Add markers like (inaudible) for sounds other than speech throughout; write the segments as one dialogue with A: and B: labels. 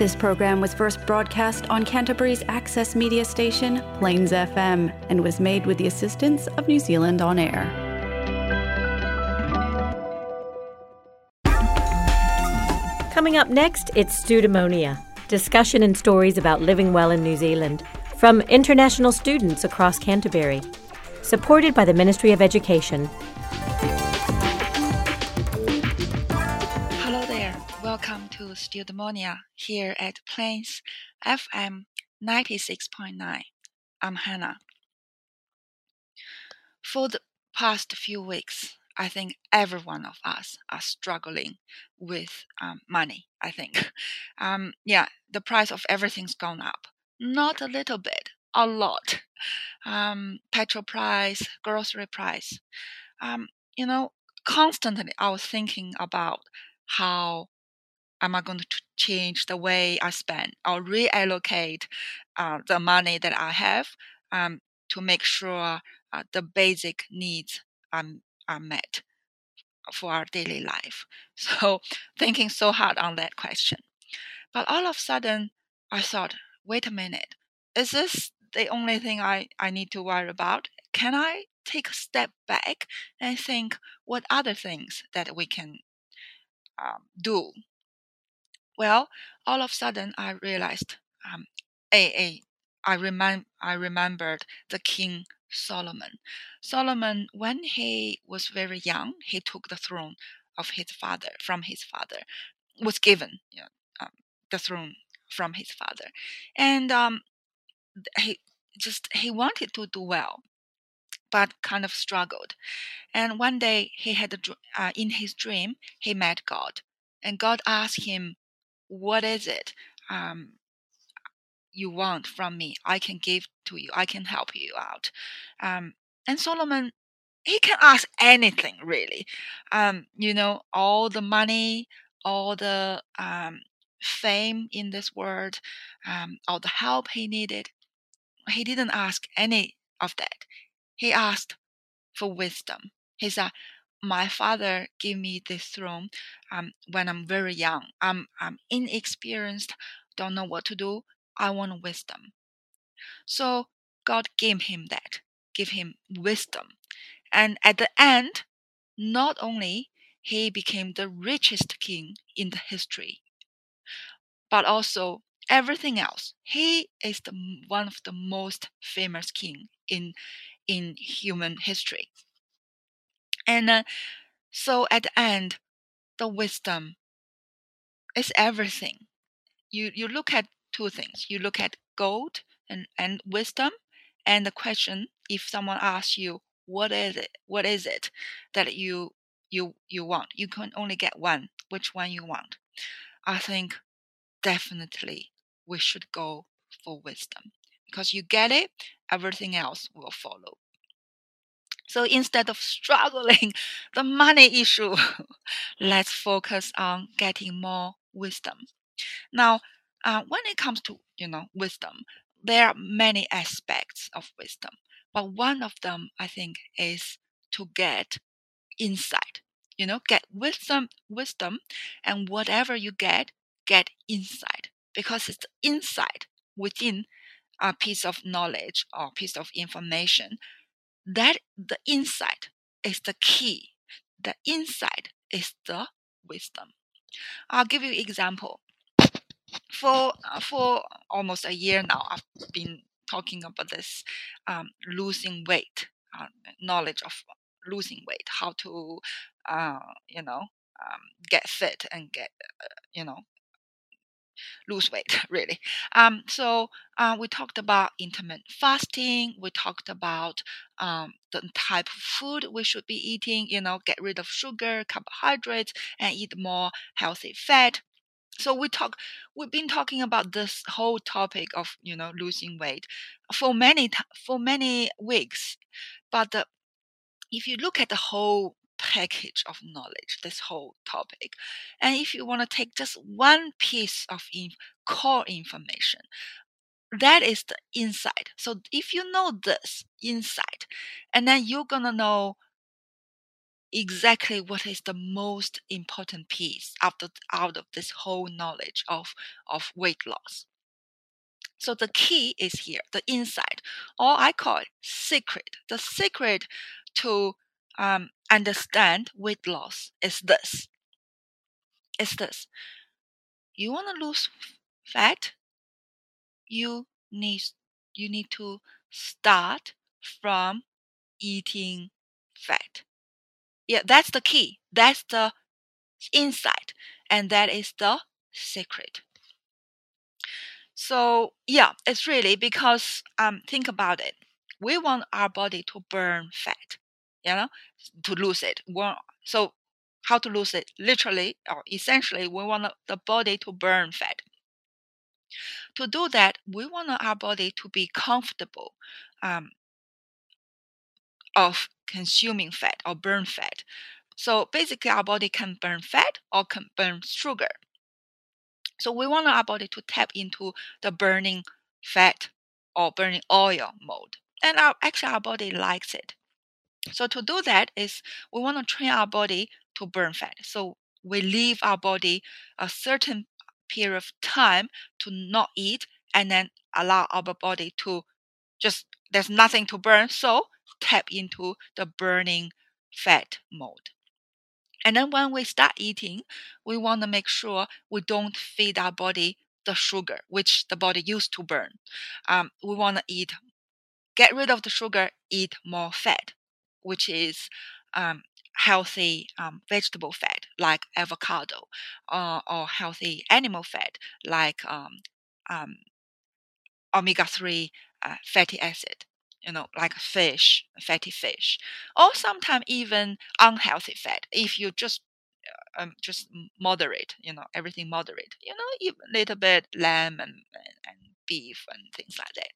A: This program was first broadcast on Canterbury's access media station, Plains FM, and was made with the assistance of New Zealand On Air.
B: Coming up next, it's STeudaemonia discussion and stories about living well in New Zealand from international students across Canterbury. Supported by the Ministry of Education.
C: To here at Plains FM 96.9. I'm Hannah. For the past few weeks, I think every one of us are struggling with um, money. I think, (laughs) um, yeah, the price of everything's gone up. Not a little bit, a lot. Um, petrol price, grocery price. Um, you know, constantly I was thinking about how am I going to change the way I spend or reallocate uh, the money that I have um, to make sure uh, the basic needs are, are met for our daily life. (laughs) So thinking so hard on that question. But all of a sudden, I thought, wait a minute, is this the only thing I, I need to worry about? Can I take a step back and think what other things that we can um, do? Well, all of a sudden, I realized, um, I, remem- I remembered the King Solomon. Solomon, when he was very young, he took the throne of his father from his father, was given you know, um, the throne from his father, and um, he just he wanted to do well, but kind of struggled. And one day he had a, uh, in his dream he met God, and God asked him, "What is it?" Um, you want from me, I can give to you. I can help you out. Um, and Solomon, he can ask anything really. Um, you know, all the money, all the um, fame in this world, um, all the help he needed. He didn't ask any of that. He asked for wisdom. He said, my father gave me this throne um, when I'm very young. I'm, I'm inexperienced, don't know what to do. I want wisdom. So God gave him that, gave him wisdom. And at the end, not only he became the richest king in the history, but also everything else. He is the, one of the most famous king in in human history. And uh, so at the end, the wisdom is everything. You you look at two things. You look at gold and, and wisdom, and the question if someone asks you, what is it? What is it that you you you want? You can only get one. Which one you want? I think definitely we should go for wisdom because you get it, everything else will follow. So instead of struggling (laughs) the money issue, (laughs) let's focus on getting more wisdom. Now, uh, when it comes to you know wisdom, there are many aspects of wisdom, but one of them I think is to get insight. You know, get wisdom, wisdom, and whatever you get, get insight because it's insight within a piece of knowledge or piece of information that the insight is the key. The insight is the wisdom. I'll give you example for uh, for almost a year now, I've been talking about this um, losing weight, uh, knowledge of losing weight, how to, uh, you know, um, get fit and get, uh, you know, lose weight (laughs) really. Um, so uh, we talked about intermittent fasting we talked about um, the type of food we should be eating you know get rid of sugar carbohydrates and eat more healthy fat. So we talk we've been talking about this whole topic of you know losing weight for many for many weeks. But the, if you look at the whole package of knowledge this whole topic and if you want to take just one piece of inf- core information that is the insight so if you know this insight and then you're gonna know exactly what is the most important piece out of, out of this whole knowledge of, of weight loss. So the key is here, the insight, or I call it secret. The secret to um, understand weight loss is this. Is this. You want to lose fat? You need you need to start from eating fat. Yeah, that's the key. That's the insight, and that is the secret. So yeah, it's really because um think about it. We want our body to burn fat, you know, to lose it. So how to lose it? Literally or essentially, we want the body to burn fat. To do that, we want our body to be comfortable um, of consuming fat or burn fat. So basically, our body can burn fat or can burn sugar. So we want our body to tap into the burning fat or burning oil mode. And our, actually our body likes it. So to do that is we want to train our body to burn fat. So we leave our body a certain period of time to not eat and then allow our body to just there's nothing to burn so tap into the burning fat mode and then when we start eating, we want to make sure we don't feed our body the sugar, which the body used to burn. Um, we want to eat, get rid of the sugar, eat more fat, which is um, healthy um, vegetable fat like avocado, uh, or healthy animal fat like um, um, omega 3 uh, fatty acid you know, like fish, fatty fish, or sometimes even unhealthy fat. If you just uh, um, just moderate, you know, everything moderate, you know, even little bit lamb and, and beef and things like that.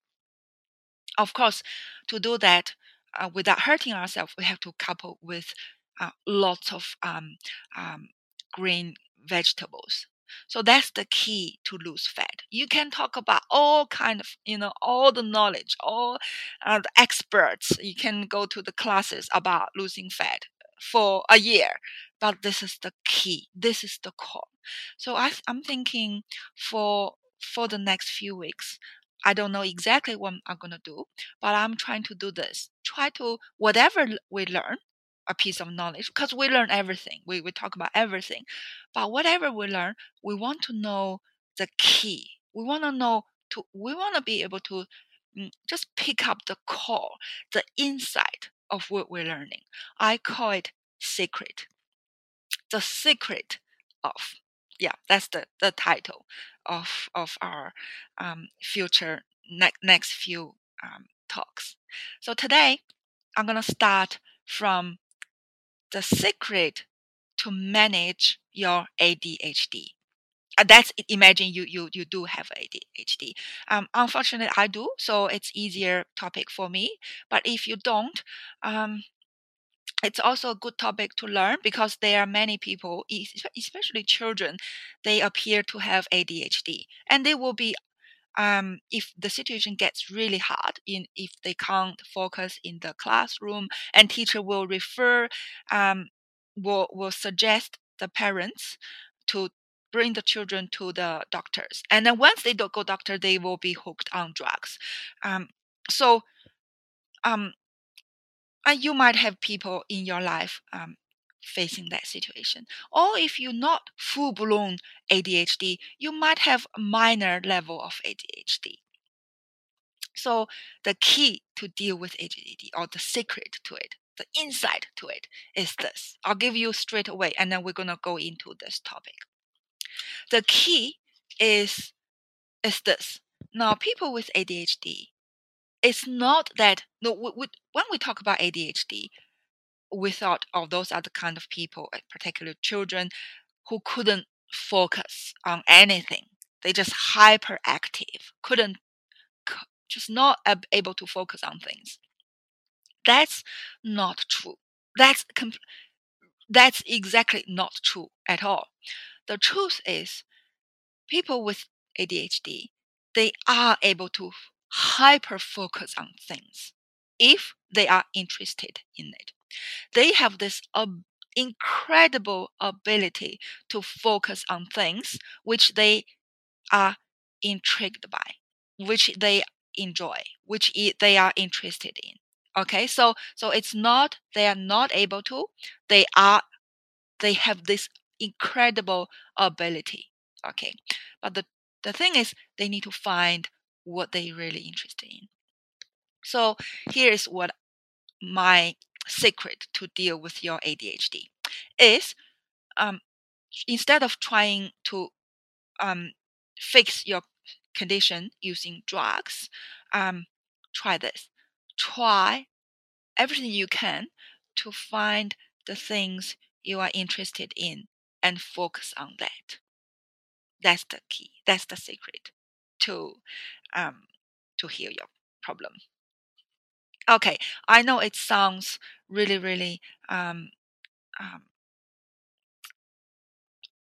C: Of course, to do that uh, without hurting ourselves, we have to couple with uh, lots of um, um, green vegetables so that's the key to lose fat. You can talk about all kind of, you know, all the knowledge, all uh, the experts. You can go to the classes about losing fat for a year, but this is the key. This is the core. So I, I'm thinking for for the next few weeks, I don't know exactly what I'm going to do, but I'm trying to do this. Try to whatever we learn, a piece of knowledge because we learn everything. We, we talk about everything. But whatever we learn, we want to know the key. We want to know to we want to be able to mm, just pick up the core, the insight of what we're learning. I call it secret. The secret of yeah, that's the, the title of of our um, future ne- next few um, talks. So today I'm gonna start from the secret to manage your ADHD. Uh, that's imagine you you you do have ADHD. Um, unfortunately, I do, so it's easier topic for me. But if you don't, um, it's also a good topic to learn because there are many people, especially children, they appear to have ADHD, and they will be um, if the situation gets really hard, in if they can't focus in the classroom, and teacher will refer, um, will will suggest the parents to bring the children to the doctors, and then once they don't go doctor, they will be hooked on drugs. Um, so, um, and you might have people in your life um, facing that situation. Or if you're not full blown ADHD, you might have a minor level of ADHD. So the key to deal with ADHD or the secret to it, the insight to it is this. I'll give you straight away and then we're going to go into this topic. The key is is this. Now people with ADHD it's not that no we, we, when we talk about ADHD we thought, of those other kind of people, eh, particularly children, who couldn't focus on anything. They just hyperactive, couldn't, just not able to focus on things. That's not true. That's that's exactly not true at all. The truth is, people with ADHD, they are able to hyper focus on things if they are interested in it they have this incredible ability to focus on things which they are intrigued by, which they enjoy, which they are interested in. Okay, so so it's not they are not able to, they are they have this incredible ability. Okay, but the the thing is they need to find what they really interested in. So here is what my secret to deal with your ADHD is um, instead of trying to um, fix your condition using drugs, um, try this. Try everything you can to find the things you are interested in and focus on that. That's the key. That's the secret to um, to heal your problem. Okay, I know it sounds really, really um, um,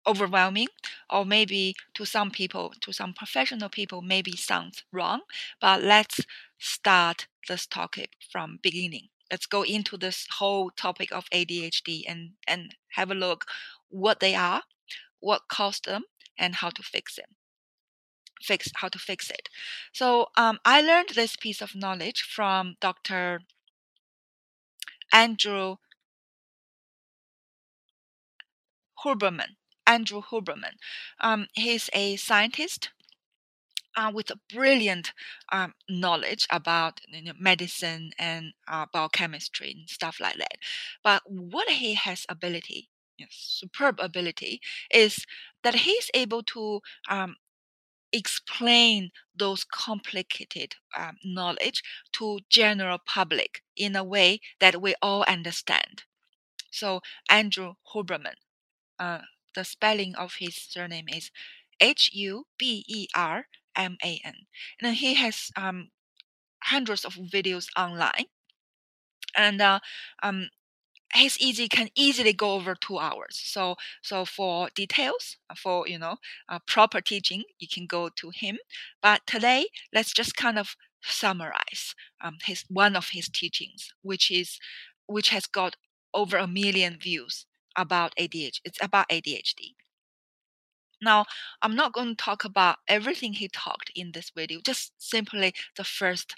C: overwhelming, or maybe to some people, to some professional people, maybe sounds wrong. But let's start this topic from beginning. Let's go into this whole topic of ADHD and and have a look what they are, what caused them, and how to fix them fix how to fix it. So um, I learned this piece of knowledge from Dr. Andrew Huberman. Andrew Huberman. Um, he's a scientist uh, with a brilliant um, knowledge about you know, medicine and uh, biochemistry and stuff like that. But what he has ability, superb ability, is that he's able to um, explain those complicated um, knowledge to general public in a way that we all understand. So Andrew Huberman, uh, the spelling of his surname is H U B E R M A N, and he has um, hundreds of videos online. And uh, um, his easy can easily go over two hours. So so for details, uh, for you know uh, proper teaching, you can go to him. But today, let's just kind of summarize um, his one of his teachings, which is which has got over a million views about ADHD. It's about ADHD. Now, I'm not going to talk about everything he talked in this video, just simply the first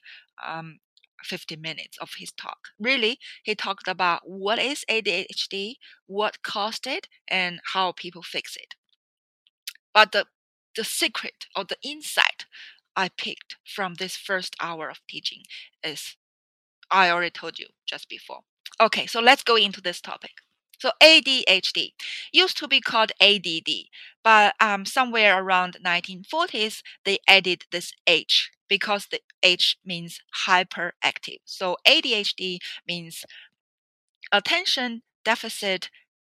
C: um, 50 minutes of his talk. Really, he talked about what is ADHD, what caused it, and how people fix it. But the, the secret or the insight I picked from this first hour of teaching is I already told you just before. Okay, so let's go into this topic. So ADHD used to be called ADD, but um, somewhere around 1940s they added this H because the H means hyperactive. So ADHD means attention deficit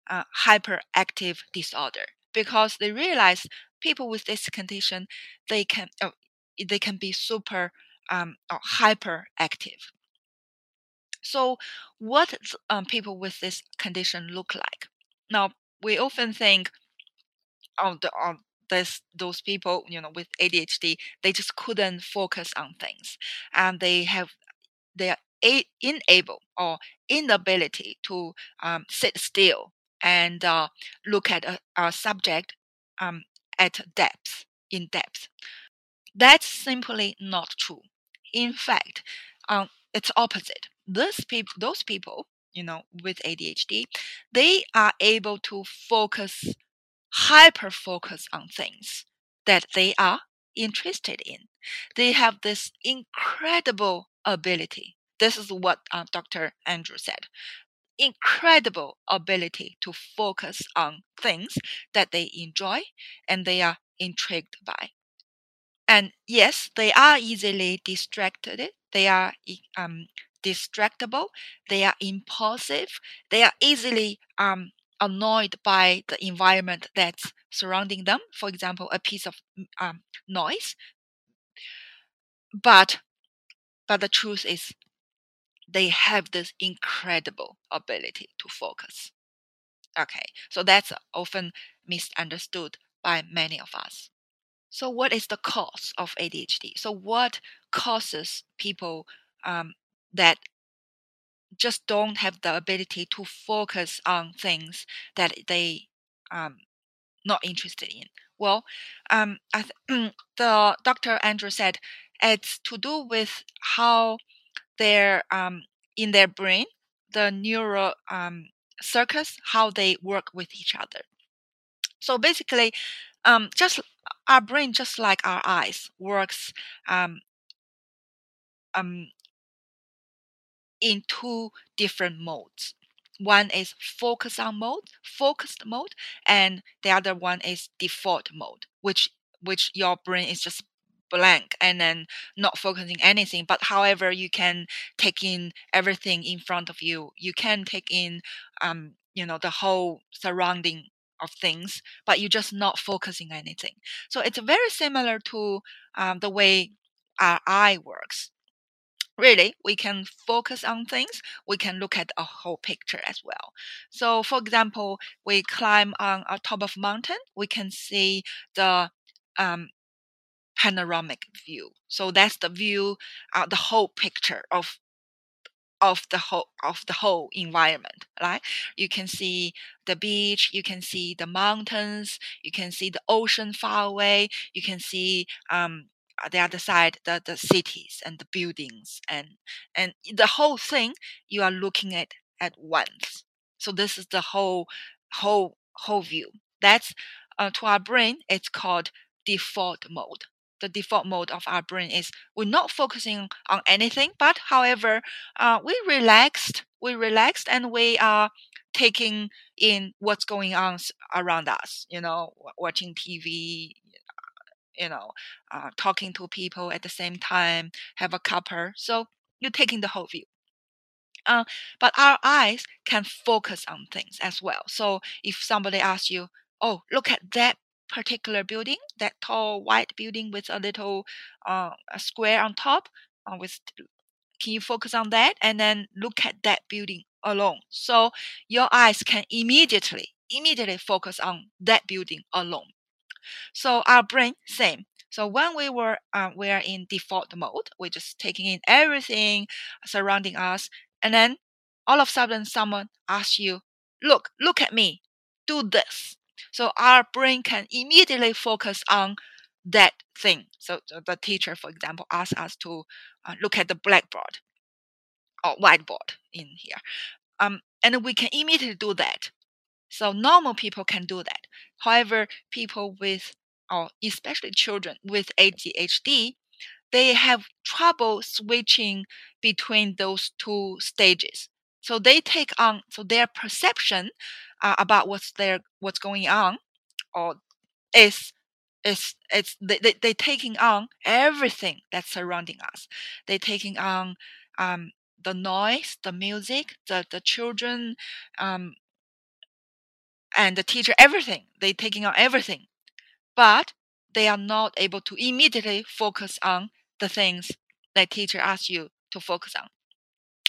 C: uh, hyperactive disorder because they realize people with this condition they can uh, they can be super um, hyperactive. So, what um, people with this condition look like? Now, we often think, oh, the, oh, this those people you know with ADHD they just couldn't focus on things and they have they are a- unable or inability to um, sit still and uh, look at a, a subject um, at depth in depth. That's simply not true. In fact um, it's opposite those people those people you know with ADHD they are able to focus hyper focus on things that they are interested in. They have this incredible ability. This is what uh, Dr. Andrew said incredible ability to focus on things that they enjoy and they are intrigued by. And yes, they are easily distracted. They are um, distractible. They are impulsive. They are easily um, annoyed by the environment that's surrounding them, for example, a piece of um, noise. But but the truth is they have this incredible ability to focus. Okay, so that's often misunderstood by many of us. So, what is the cause of ADHD? So, what causes people um, that just don't have the ability to focus on things that they um not interested in. Well, um, th- (clears throat) the Dr. Andrew said it's to do with how their um, in their brain the neural um, how they work with each other. So basically, um, just our brain, just like our eyes, works um, um, in two different modes. One is focus on mode, focused mode, and the other one is default mode, which which your brain is just blank and then not focusing anything. But however you can take in everything in front of you. You can take in um you know the whole surrounding of things but you're just not focusing anything. So it's very similar to um, the way our eye works really we can focus on things we can look at a whole picture as well. So for example we climb on a top of mountain we can see the um, panoramic view. So that's the view uh, the whole picture of of the whole of the whole environment right? You can see the beach you can see the mountains you can see the ocean far away you can see um, the other side the, the cities and the buildings and and the whole thing you are looking at at once. So this is the whole whole whole view. That's uh, to our brain it's called default mode. The default mode of our brain is we're not focusing on anything but however uh, we relaxed we relaxed and we are taking in what's going on around us you know watching tv you know, uh, talking to people at the same time, have a cuppa. So you're taking the whole view. Uh, but our eyes can focus on things as well. So if somebody asks you, oh, look at that particular building, that tall white building with a little uh, a square on top, uh, with can you focus on that and then look at that building alone? So your eyes can immediately immediately focus on that building alone. So our brain, same. So when we were uh, we are in default mode, we're just taking in everything surrounding us, and then all of a sudden someone asks you, "Look, look at me, do this." So our brain can immediately focus on that thing. So the teacher, for example, asks us to uh, look at the blackboard or whiteboard in here, um, and we can immediately do that. So normal people can do that. However, people with, or especially children with ADHD, they have trouble switching between those two stages. So they take on, so their perception uh, about what's there, what's going on, or is is it's they, they they taking on everything that's surrounding us. They're taking on um, the noise, the music, the the children, um, and the teacher everything. They taking on everything. But they are not able to immediately focus on the things that teacher asks you to focus on.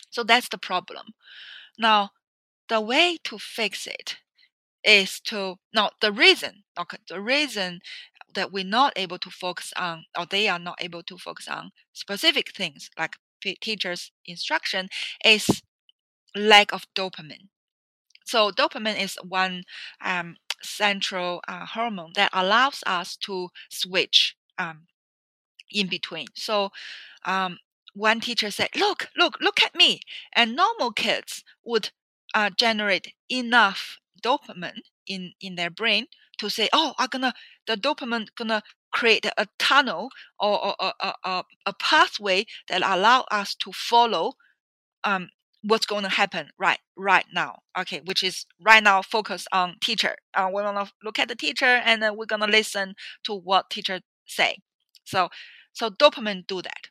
C: So that's the problem. Now, the way to fix it is to now the reason okay the reason that we're not able to focus on or they are not able to focus on specific things like teacher's instruction is lack of dopamine so dopamine is one um, central uh, hormone that allows us to switch um, in between. So um, one teacher said, "Look, look, look at me," and normal kids would uh, generate enough dopamine in in their brain to say, "Oh, I'm gonna the dopamine gonna create a tunnel or, or, or, or a pathway that allow us to follow um, what's going to happen right right now okay which is right now focus on teacher. Uh, we're going to look at the teacher and then we're going to listen to what teacher say. So so dopamine do that.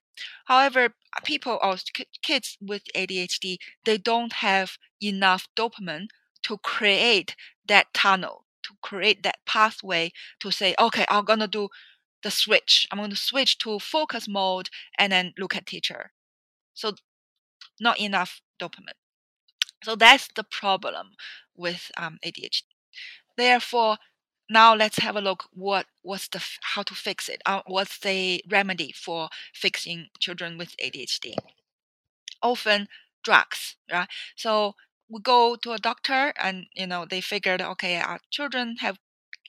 C: However people or kids with adhd they don't have enough dopamine to create that tunnel to create that pathway to say okay i'm going to do the switch. I'm going to switch to focus mode and then look at teacher. So not enough dopamine. So that's the problem with um, ADHD. Therefore, now let's have a look what what's the how to fix it. Uh, what's the remedy for fixing children with ADHD? Often drugs, right? So we go to a doctor and you know they figured okay our children have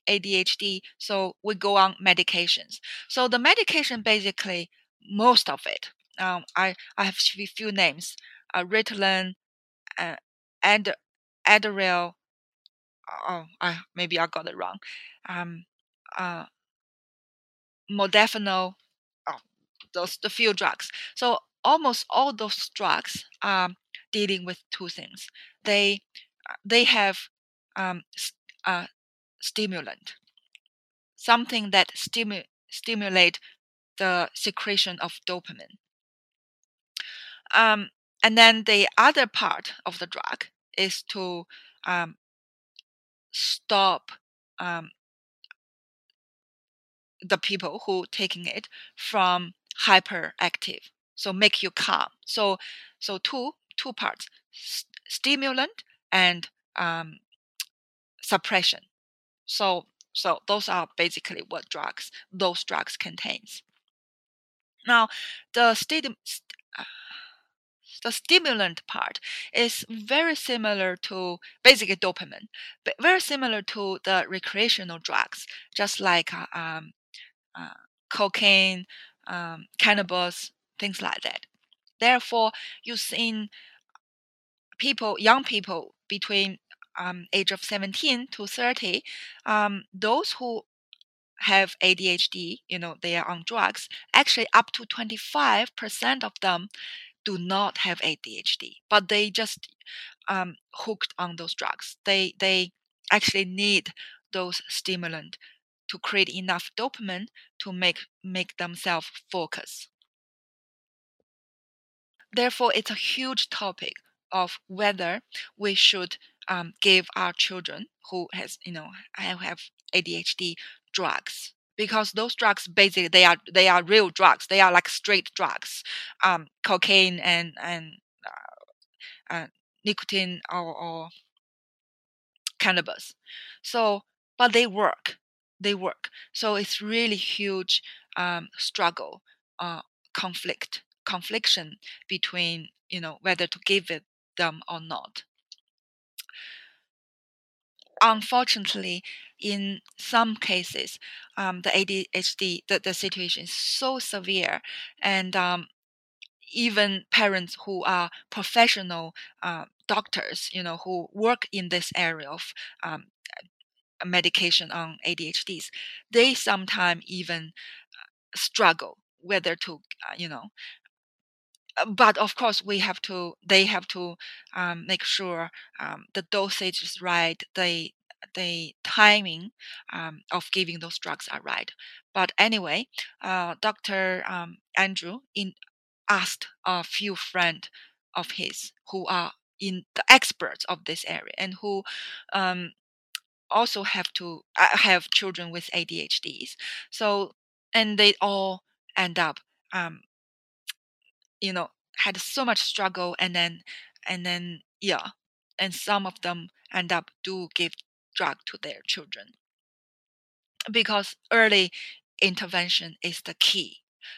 C: ADHD, so we go on medications. So the medication basically most of it. Um, I I have a few names: uh, Ritalin, uh, and Adderall. Oh, I maybe I got it wrong. Um, uh, modafinil. Oh, those the few drugs. So almost all those drugs are dealing with two things. They uh, they have um, uh, stimulant, something that stimu- stimulate the secretion of dopamine. Um, and then the other part of the drug is to um, stop um, the people who taking it from hyperactive so make you calm. So so two two parts stimulant and um, suppression. So so those are basically what drugs those drugs contains. Now the stim- uh, the stimulant part is very similar to basically dopamine, but very similar to the recreational drugs, just like uh, um, uh, cocaine, um, cannabis, things like that. Therefore, you've seen people, young people between um, age of 17 to 30, um, those who have ADHD, you know, they are on drugs, actually up to 25% of them do not have ADHD, but they just um, hooked on those drugs. They they actually need those stimulant to create enough dopamine to make make themselves focus. Therefore, it's a huge topic of whether we should um, give our children who has you know have ADHD drugs because those drugs basically they are they are real drugs. They are like straight drugs um, cocaine and and uh, uh, nicotine or, or cannabis. So but they work. They work. So it's really huge um, struggle uh, conflict confliction between you know whether to give it them or not unfortunately, in some cases, um, the ADHD, the, the situation is so severe, and um, even parents who are professional uh, doctors, you know, who work in this area of um, medication on ADHDs, they sometimes even struggle whether to, uh, you know, uh, but of course we have to they have to um, make sure um, the dosage is right the the timing um, of giving those drugs are right. But anyway uh, dr um, andrew in asked a few friends of his who are in the experts of this area and who um, also have to uh, have children with adhds so and they all end up um, you know had so much struggle and then and then yeah and some of them end up do give drug to their children. Because early intervention is the key.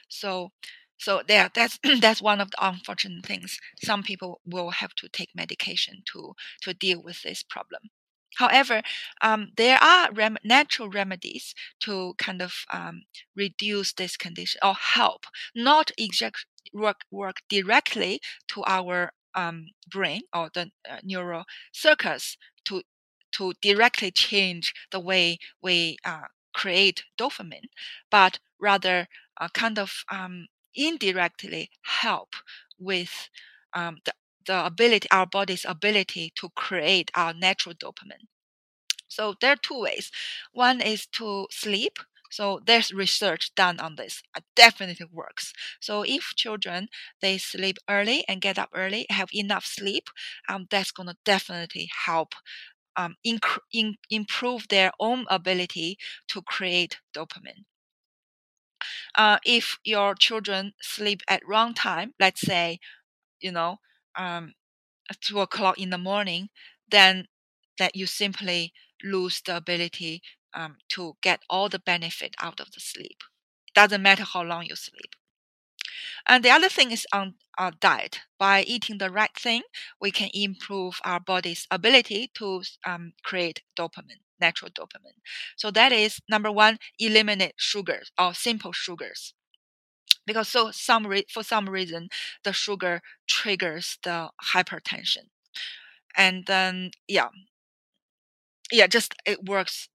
C: So so there that's (clears throat) that's one of the unfortunate things. Some people will have to take medication to to deal with this problem. However, um, there are rem- natural remedies to kind of um, reduce this condition or help, not exact work work directly to our um, brain or the uh, neural circuits to to directly change the way we uh, create dopamine, but rather uh, kind of um, indirectly help with um, the the ability, our body's ability to create our natural dopamine. So there are two ways. One is to sleep. So there's research done on this. It definitely works. So if children they sleep early and get up early, have enough sleep, um, that's gonna definitely help um, inc- in, improve their own ability to create dopamine. Uh, if your children sleep at wrong time, let's say, you know, um, two o'clock in the morning, then that you simply lose the ability um, to get all the benefit out of the sleep. It doesn't matter how long you sleep. And the other thing is on our diet. By eating the right thing, we can improve our body's ability to um, create dopamine, natural dopamine. So that is number one, eliminate sugars or simple sugars. Because so some re- for some reason the sugar triggers the hypertension, and then yeah, yeah, just it works.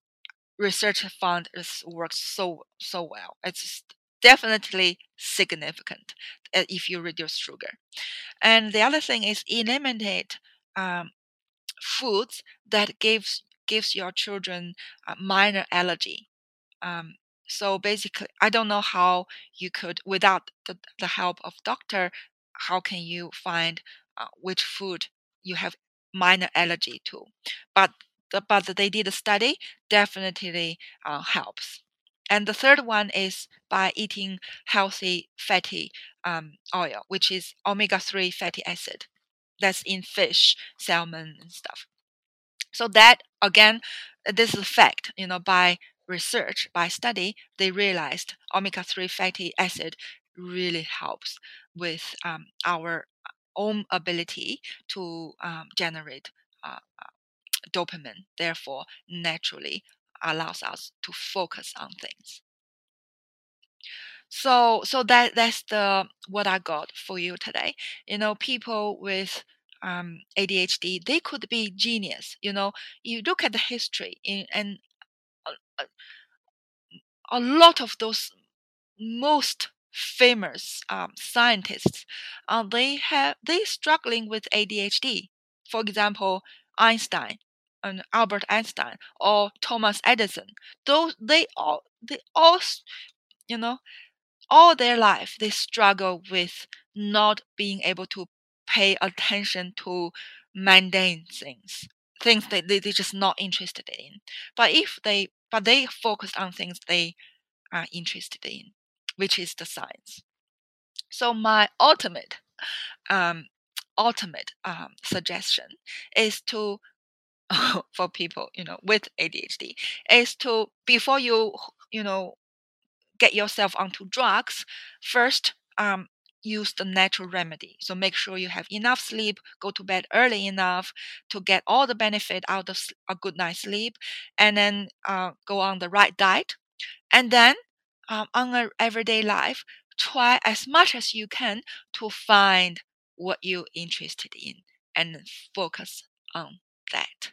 C: Research found it works so so well. It's definitely significant uh, if you reduce sugar. And the other thing is eliminate um, foods that gives gives your children a minor allergy. Um, so basically, I don't know how you could without the, the help of doctor. How can you find uh, which food you have minor allergy to? But but they did a study definitely uh, helps. And the third one is by eating healthy fatty um, oil, which is omega 3 fatty acid. That's in fish, salmon, and stuff. So, that again, this is a fact, you know, by research, by study, they realized omega 3 fatty acid really helps with um, our own ability to um, generate uh, dopamine, therefore, naturally allows us to focus on things. So so that that's the what I got for you today. You know, people with um, ADHD they could be genius. You know, you look at the history in, and a, a, lot of those most famous um, scientists, uh, they have they struggling with ADHD. For example, Einstein and Albert Einstein or Thomas Edison. Those they all they all you know all their life they struggle with not being able to pay attention to mundane things things that they, they're just not interested in but if they but they focus on things they are interested in which is the science so my ultimate um, ultimate um, suggestion is to (laughs) for people you know with ADHD is to before you you know get yourself onto drugs first um, use the natural remedy. So make sure you have enough sleep go to bed early enough to get all the benefit out of a good night's sleep and then uh, go on the right diet. And then um, on a everyday life try as much as you can to find what you're interested in and focus on that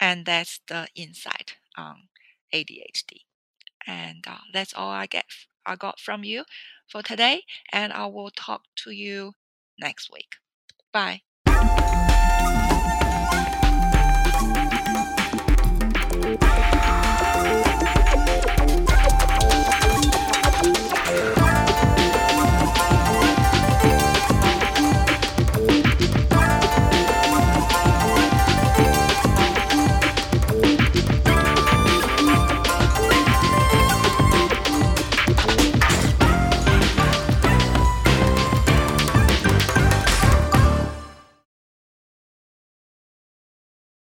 C: and that's the insight on ADHD. And uh, that's all I get I got from you for today, and I will talk to you next week. Bye.